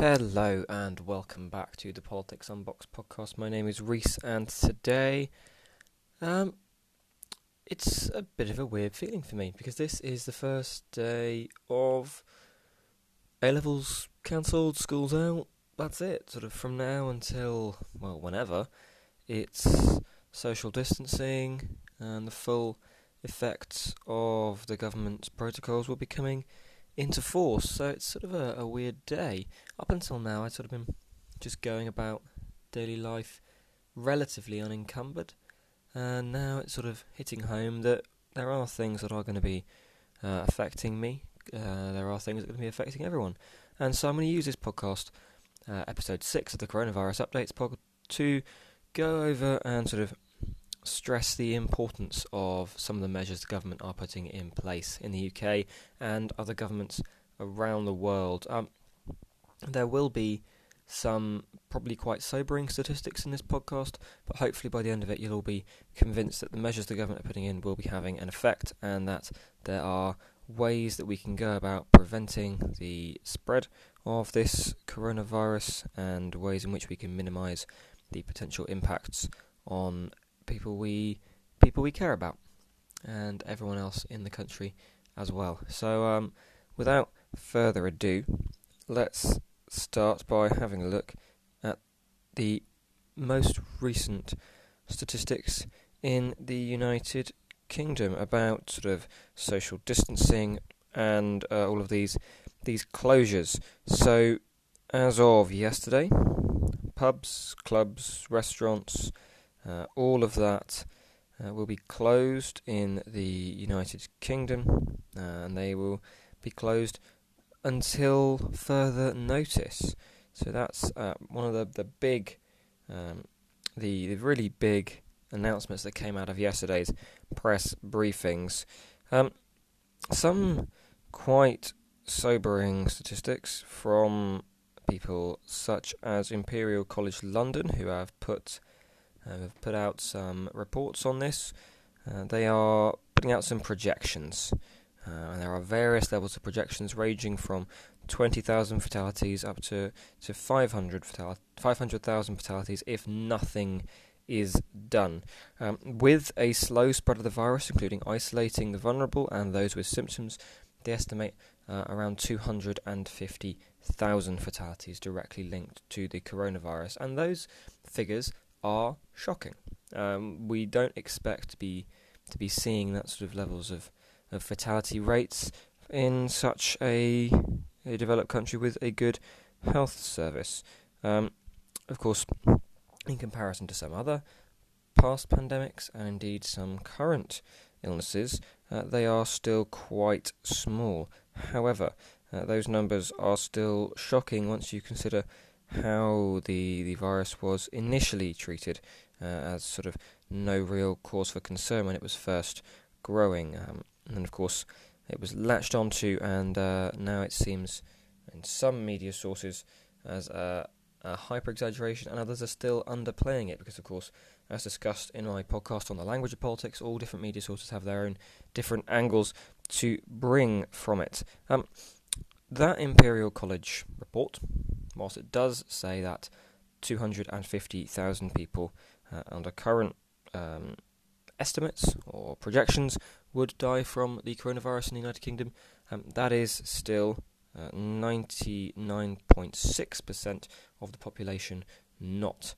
Hello and welcome back to the Politics Unboxed podcast. My name is Reese, and today, um, it's a bit of a weird feeling for me because this is the first day of A levels cancelled, schools out. That's it. Sort of from now until well, whenever, it's social distancing and the full effects of the government's protocols will be coming into force. So it's sort of a, a weird day. Up until now, I'd sort of been just going about daily life relatively unencumbered, and now it's sort of hitting home that there are things that are going to be uh, affecting me. Uh, there are things that are going to be affecting everyone, and so I'm going to use this podcast, uh, episode six of the coronavirus updates pod, to go over and sort of stress the importance of some of the measures the government are putting in place in the UK and other governments around the world. Um, there will be some probably quite sobering statistics in this podcast, but hopefully by the end of it, you'll all be convinced that the measures the government are putting in will be having an effect and that there are ways that we can go about preventing the spread of this coronavirus and ways in which we can minimize the potential impacts on people we people we care about and everyone else in the country as well. So, um, without further ado, let's start by having a look at the most recent statistics in the United Kingdom about sort of social distancing and uh, all of these these closures. So, as of yesterday, pubs, clubs, restaurants, all of that uh, will be closed in the United Kingdom, uh, and they will be closed until further notice. So that's uh, one of the the big, um, the, the really big announcements that came out of yesterday's press briefings. Um, some quite sobering statistics from people such as Imperial College London, who have put uh, have put out some reports on this. Uh, they are putting out some projections. Uh, and there are various levels of projections ranging from 20,000 fatalities up to, to 500 fatali- 500,000 fatalities if nothing is done. Um, with a slow spread of the virus, including isolating the vulnerable and those with symptoms, they estimate uh, around 250,000 fatalities directly linked to the coronavirus. And those figures are shocking. Um, we don't expect to be to be seeing that sort of levels of, of fatality rates in such a, a developed country with a good health service. Um, of course, in comparison to some other past pandemics and indeed some current illnesses, uh, they are still quite small. However, uh, those numbers are still shocking once you consider how the, the virus was initially treated uh, as sort of no real cause for concern when it was first growing. Um, and of course, it was latched onto, and uh, now it seems in some media sources as a, a hyper exaggeration, and others are still underplaying it because, of course, as discussed in my podcast on the language of politics, all different media sources have their own different angles to bring from it. Um, that Imperial College report whilst it does say that 250,000 people uh, under current um, estimates or projections would die from the coronavirus in the United Kingdom, um, that is still 99.6% uh, of the population not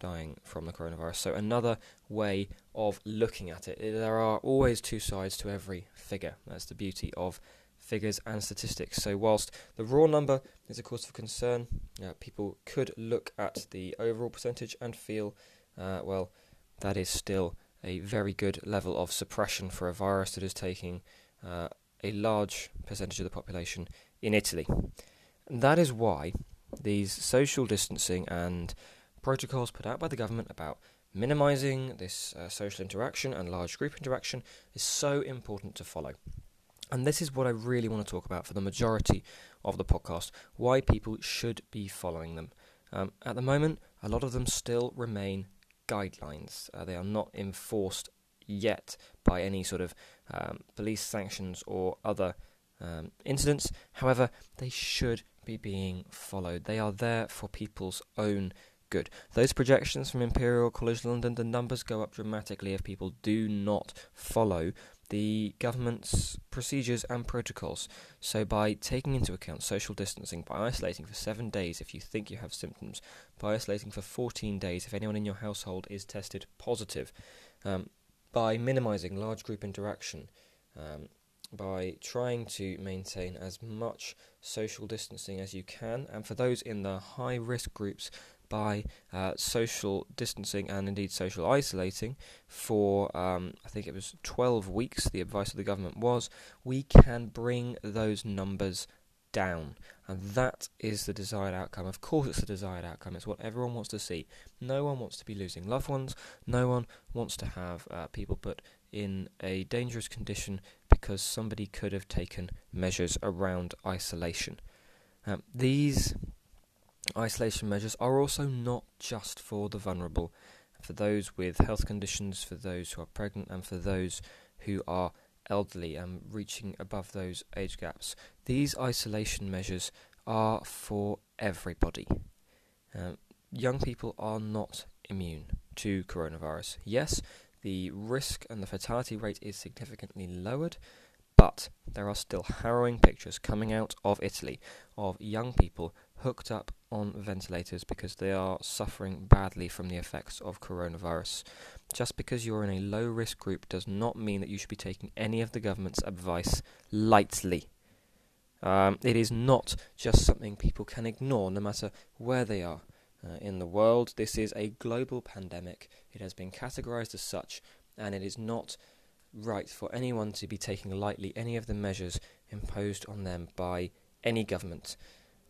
dying from the coronavirus. So, another way of looking at it. There are always two sides to every figure. That's the beauty of figures and statistics. So, whilst the raw number is a cause for concern, uh, people could look at the overall percentage and feel, uh, well, that is still a very good level of suppression for a virus that is taking uh, a large percentage of the population in Italy. And that is why these social distancing and protocols put out by the government about minimizing this uh, social interaction and large group interaction is so important to follow. And this is what I really want to talk about for the majority of the podcast why people should be following them. Um, at the moment, a lot of them still remain guidelines, uh, they are not enforced yet by any sort of um, police sanctions or other um, incidents. However, they should be being followed. They are there for people's own good. Those projections from Imperial College London, the numbers go up dramatically if people do not follow the government's procedures and protocols. So, by taking into account social distancing, by isolating for seven days if you think you have symptoms, by isolating for 14 days if anyone in your household is tested positive, um, by minimising large group interaction, um, by trying to maintain as much social distancing as you can, and for those in the high risk groups, by uh, social distancing and indeed social isolating for, um, I think it was 12 weeks, the advice of the government was, we can bring those numbers down. And that is the desired outcome. Of course, it's the desired outcome. It's what everyone wants to see. No one wants to be losing loved ones. No one wants to have uh, people put in a dangerous condition because somebody could have taken measures around isolation. Um, these isolation measures are also not just for the vulnerable, for those with health conditions, for those who are pregnant, and for those who are elderly and reaching above those age gaps. These isolation measures are for everybody. Um, young people are not immune to coronavirus. Yes, the risk and the fatality rate is significantly lowered, but there are still harrowing pictures coming out of Italy of young people hooked up on ventilators because they are suffering badly from the effects of coronavirus. Just because you're in a low risk group does not mean that you should be taking any of the government's advice lightly. Um, it is not just something people can ignore no matter where they are. Uh, in the world, this is a global pandemic. It has been categorized as such, and it is not right for anyone to be taking lightly any of the measures imposed on them by any government.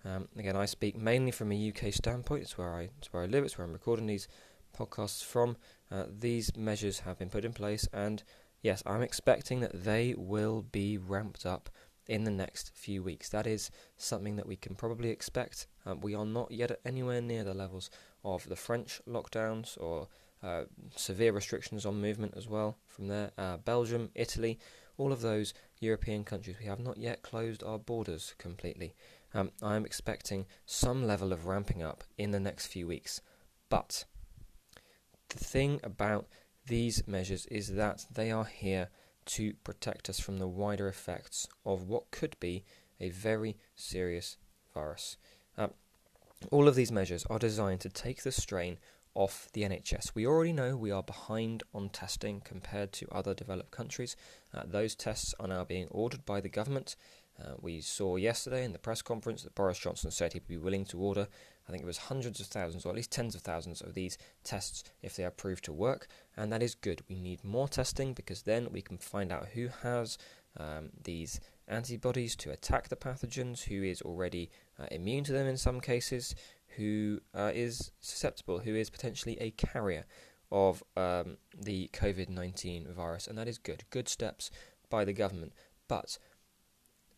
Um, again, I speak mainly from a UK standpoint. It's where I it's where I live. It's where I'm recording these podcasts from. Uh, these measures have been put in place, and yes, I'm expecting that they will be ramped up in the next few weeks. That is something that we can probably expect. Um, we are not yet anywhere near the levels of the French lockdowns or uh, severe restrictions on movement as well from there. Uh, Belgium, Italy, all of those European countries, we have not yet closed our borders completely. Um, I am expecting some level of ramping up in the next few weeks. But the thing about these measures is that they are here to protect us from the wider effects of what could be a very serious virus. Um, all of these measures are designed to take the strain off the NHS. We already know we are behind on testing compared to other developed countries. Uh, those tests are now being ordered by the government. Uh, we saw yesterday in the press conference that Boris Johnson said he'd be willing to order, I think it was hundreds of thousands, or at least tens of thousands of these tests if they are proved to work, and that is good. We need more testing because then we can find out who has um, these antibodies to attack the pathogens, who is already uh, immune to them in some cases, who uh, is susceptible, who is potentially a carrier of um, the COVID 19 virus, and that is good. Good steps by the government. But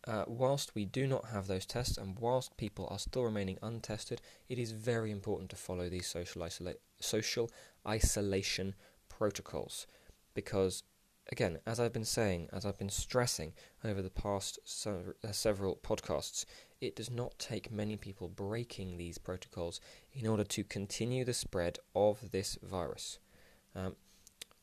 uh, whilst we do not have those tests, and whilst people are still remaining untested, it is very important to follow these social, isola- social isolation protocols. Because, again, as I've been saying, as I've been stressing over the past uh, several podcasts, it does not take many people breaking these protocols in order to continue the spread of this virus. Um,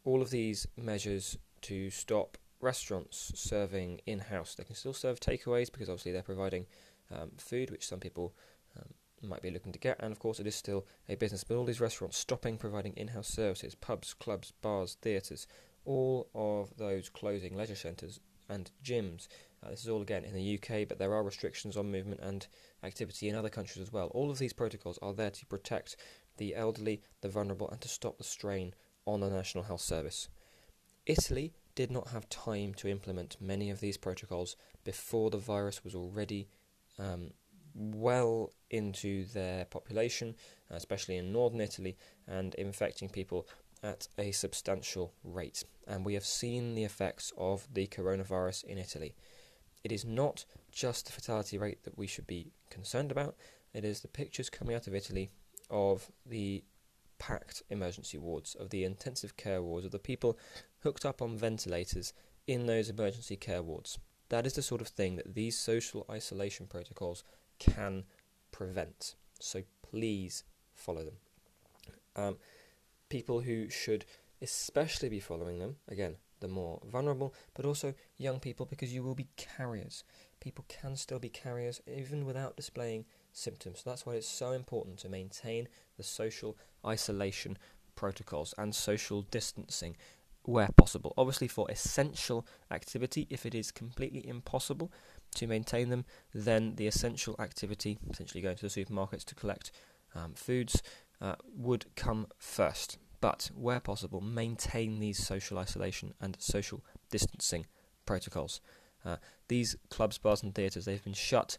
all of these measures to stop restaurants serving in house. They can still serve takeaways because obviously they're providing um, food, which some people um, might be looking to get. And of course, it is still a business. But all these restaurants stopping providing in house services, pubs, clubs, bars, theatres, all of those closing, leisure centres, and gyms. Uh, this is all again in the UK, but there are restrictions on movement and activity in other countries as well. All of these protocols are there to protect the elderly, the vulnerable, and to stop the strain on the National Health Service. Italy did not have time to implement many of these protocols before the virus was already um, well into their population, especially in northern Italy, and infecting people at a substantial rate. And we have seen the effects of the coronavirus in Italy. It is not just the fatality rate that we should be concerned about, it is the pictures coming out of Italy of the packed emergency wards, of the intensive care wards, of the people hooked up on ventilators in those emergency care wards. That is the sort of thing that these social isolation protocols can prevent. So please follow them. Um, people who should especially be following them, again, the more vulnerable, but also young people because you will be carriers. People can still be carriers even without displaying symptoms. That's why it's so important to maintain the social isolation protocols and social distancing where possible. Obviously, for essential activity, if it is completely impossible to maintain them, then the essential activity, essentially going to the supermarkets to collect um, foods, uh, would come first. But where possible, maintain these social isolation and social distancing protocols. Uh, these clubs, bars, and theatres, they've been shut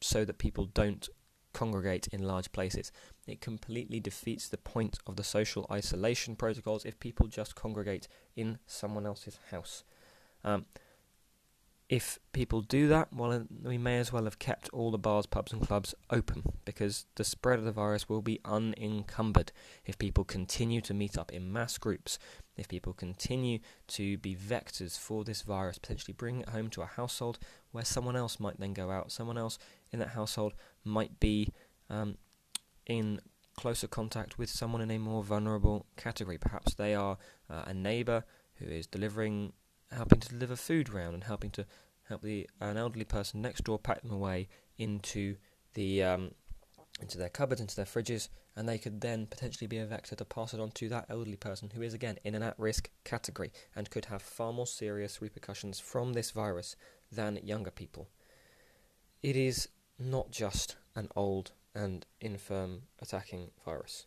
so that people don't congregate in large places. It completely defeats the point of the social isolation protocols if people just congregate in someone else's house. Um, if people do that, well, we may as well have kept all the bars, pubs, and clubs open because the spread of the virus will be unencumbered if people continue to meet up in mass groups, if people continue to be vectors for this virus, potentially bring it home to a household where someone else might then go out, someone else in that household might be um, in closer contact with someone in a more vulnerable category. Perhaps they are uh, a neighbour who is delivering, helping to deliver food round and helping to help the an elderly person next door pack them away into the um, into their cupboards, into their fridges, and they could then potentially be a vector to pass it on to that elderly person who is again in an at-risk category and could have far more serious repercussions from this virus than younger people. It is not just an old and infirm attacking virus.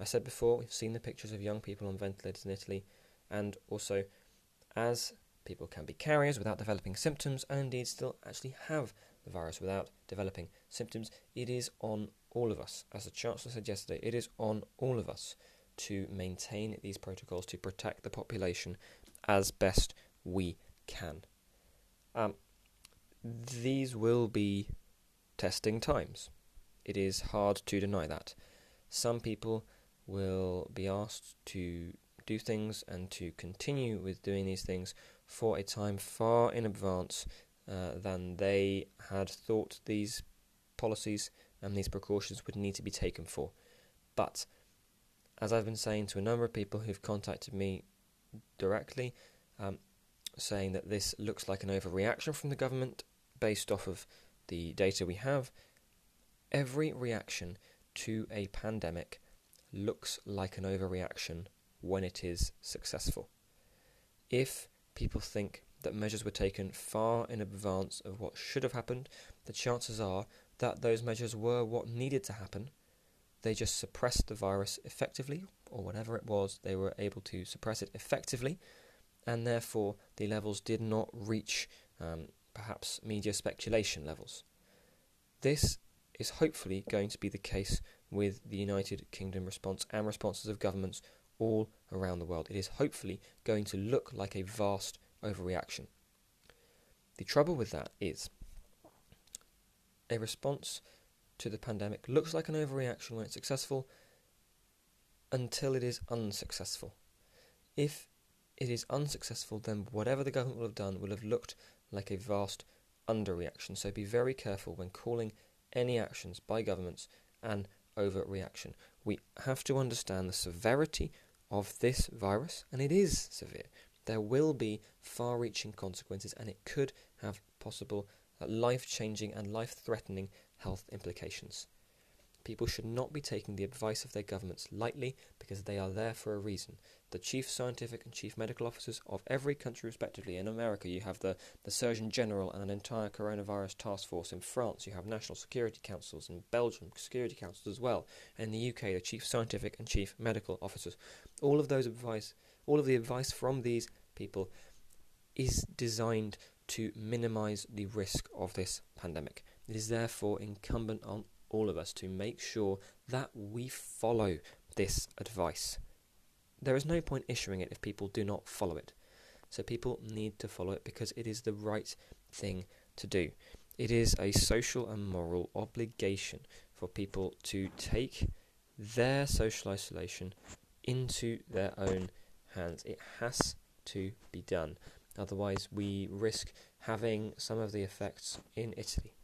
I said before, we've seen the pictures of young people on ventilators in Italy, and also as people can be carriers without developing symptoms, and indeed still actually have the virus without developing symptoms, it is on all of us. As the Chancellor said yesterday, it is on all of us to maintain these protocols to protect the population as best we can. Um, these will be testing times. It is hard to deny that. Some people will be asked to do things and to continue with doing these things for a time far in advance uh, than they had thought these policies and these precautions would need to be taken for. But as I've been saying to a number of people who've contacted me directly, um, saying that this looks like an overreaction from the government based off of the data we have, every reaction to a pandemic looks like an overreaction when it is successful. If people think that measures were taken far in advance of what should have happened, the chances are that those measures were what needed to happen. They just suppressed the virus effectively, or whatever it was, they were able to suppress it effectively, and therefore the levels did not reach um, perhaps media speculation levels. This is hopefully going to be the case with the United Kingdom response and responses of governments all around the world. It is hopefully going to look like a vast overreaction. The trouble with that is a response to the pandemic looks like an overreaction when it's successful until it is unsuccessful. If it is unsuccessful, then whatever the government will have done will have looked like a vast underreaction. So be very careful when calling any actions by governments an overreaction. We have to understand the severity of this virus, and it is severe. There will be far reaching consequences, and it could have possible uh, life changing and life threatening health implications. People should not be taking the advice of their governments lightly because they are there for a reason. The chief scientific and chief medical officers of every country, respectively. In America, you have the, the Surgeon General and an entire coronavirus task force. In France, you have national security councils. In Belgium, security councils as well. And in the UK, the chief scientific and chief medical officers. All of those advice, all of the advice from these people is designed to minimize the risk of this pandemic. It is therefore incumbent on all of us to make sure that we follow this advice. There is no point issuing it if people do not follow it. So people need to follow it because it is the right thing to do. It is a social and moral obligation for people to take their social isolation into their own hands. It has to be done. Otherwise, we risk having some of the effects in Italy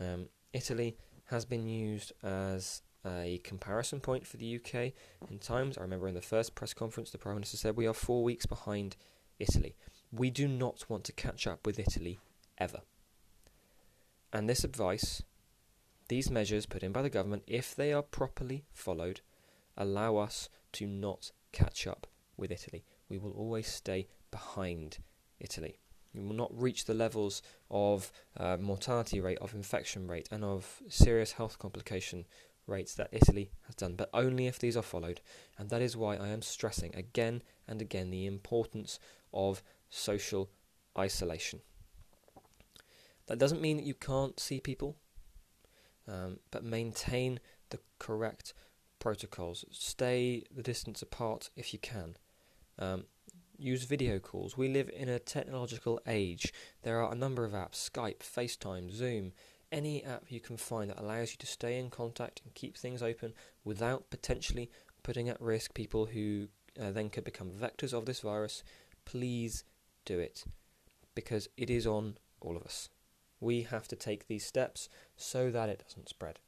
Um, Italy has been used as a comparison point for the UK in times. I remember in the first press conference, the Prime Minister said we are four weeks behind Italy. We do not want to catch up with Italy ever. And this advice, these measures put in by the government, if they are properly followed, allow us to not catch up with Italy. We will always stay behind Italy. We will not reach the levels of uh, mortality rate, of infection rate, and of serious health complication rates that Italy has done, but only if these are followed. And that is why I am stressing again and again the importance of social isolation. That doesn't mean that you can't see people, um, but maintain the correct protocols. Stay the distance apart if you can. Um, use video calls. We live in a technological age. There are a number of apps Skype, FaceTime, Zoom, any app you can find that allows you to stay in contact and keep things open without potentially putting at risk people who uh, then could become vectors of this virus. Please do it because it is on all of us. We have to take these steps so that it doesn't spread.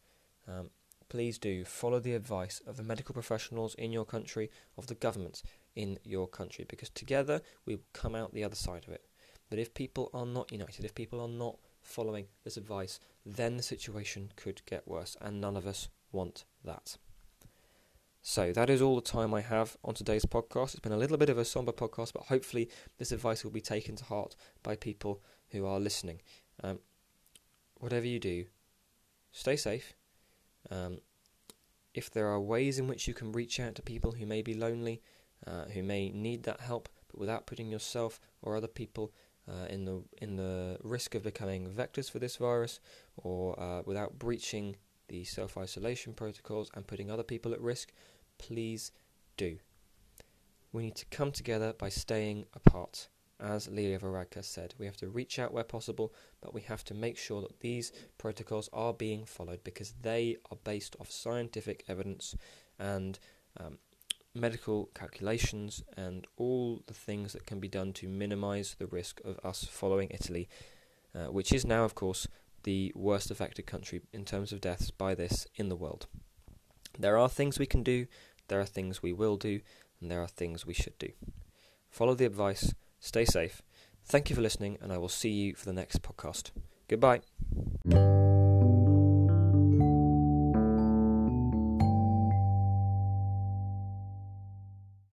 Um, please do follow the advice of the medical professionals in your country, of the government in your country, because together we will come out the other side of it. But if people are not united, if people are not following this advice, then the situation could get worse, and none of us want that. So that is all the time I have on today's podcast. It's been a little bit of a somber podcast, but hopefully this advice will be taken to heart by people who are listening. Um, whatever you do, stay safe. Um, if there are ways in which you can reach out to people who may be lonely, uh, who may need that help, but without putting yourself or other people uh, in the in the risk of becoming vectors for this virus, or uh, without breaching the self isolation protocols and putting other people at risk, please do. We need to come together by staying apart. As Leo Varadkar said, we have to reach out where possible, but we have to make sure that these protocols are being followed because they are based off scientific evidence and um, medical calculations and all the things that can be done to minimize the risk of us following Italy, uh, which is now, of course, the worst affected country in terms of deaths by this in the world. There are things we can do, there are things we will do, and there are things we should do. Follow the advice, stay safe. Thank you for listening, and I will see you for the next podcast. Goodbye.